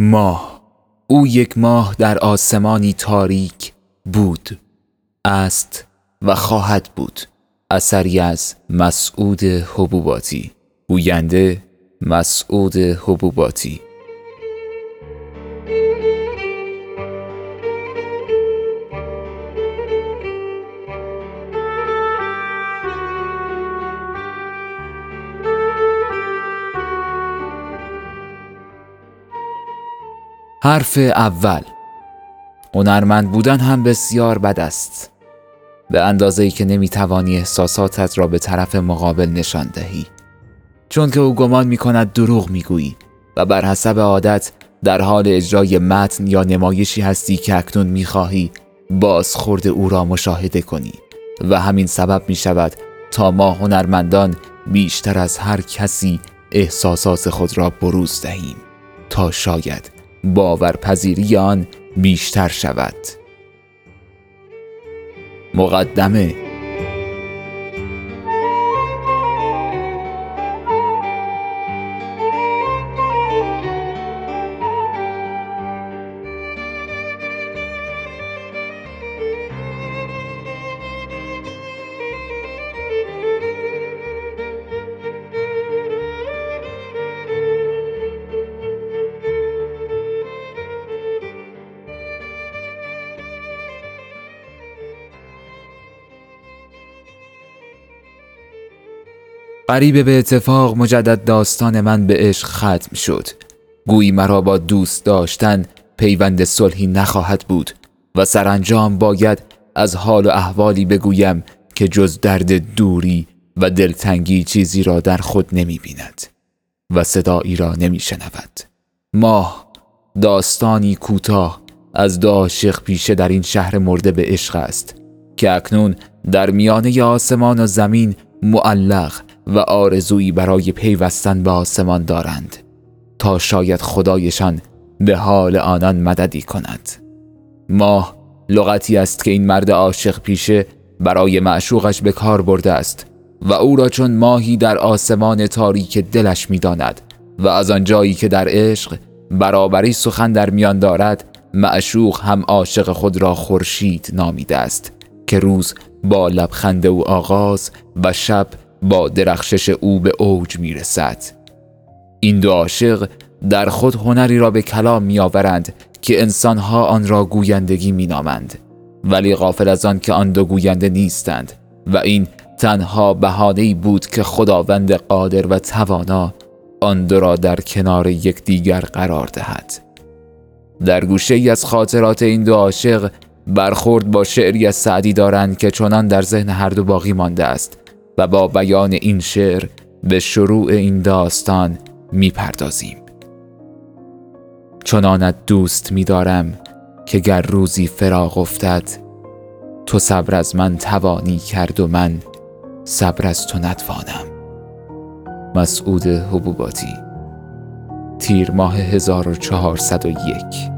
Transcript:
ماه. او یک ماه در آسمانی تاریک بود است و خواهد بود. اثری از مسعود حبوباتی. گوینده مسعود حبوباتی. حرف اول. هنرمند بودن هم بسیار بد است. به اندازه ای که نمی‌توانی احساساتت را به طرف مقابل نشان دهی. چون که او گمان می کند دروغ می‌گویی و بر حسب عادت در حال اجرای متن یا نمایشی هستی که اکنون می‌خواهی بازخورد او را مشاهده کنی و همین سبب می شود تا ما هنرمندان بیشتر از هر کسی احساسات خود را بروز دهیم تا شاید باورپذیری آن بیشتر شود. مقدمه غریبه به اتفاق مجدد داستان من به عشق ختم شد. گویی مرا با دوست داشتن پیوند صلحی نخواهد بود و سرانجام باید از حال و احوالی بگویم که جز درد دوری و دلتنگی چیزی را در خود نمی بیند و صدایی را نمی شنود. ماه داستانی کوتاه از دو عاشق پیشه در این شهر مرده به عشق است که اکنون در میانه آسمان و زمین معلق و آرزویی برای پیوستن به آسمان دارند تا شاید خدایشان به حال آنان مددی کند. ماه لغتی است که این مرد عاشق پیشه برای معشوقش به کار برده است و او را چون ماهی در آسمان تاریک دلش می‌داند و از آنجایی که در عشق برابری سخن در میان دارد معشوق هم عاشق خود را خورشید نامیده است. که روز با لبخند او آغاز و شب با درخشش او به اوج می رسد. این دو عاشق در خود هنری را به کلام می آورند که انسانها آن را گویندگی می نامند. ولی غافل از آن که آن دو گوینده نیستند و این تنها بهانه بود که خداوند قادر و توانا آن دو را در کنار یکدیگر قرار دهد در گوشه ای از خاطرات این دو عاشق برخورد با شعری از سعدی دارند که چنان در ذهن هر دو باقی مانده است و با بیان این شعر به شروع این داستان می‌پردازیم. چنانت دوست میدارم که گر روزی فراغ افتد تو صبر از من توانی کرد و من صبر از تو نتوانم. مسعود حبوباتی تیر ماه 1401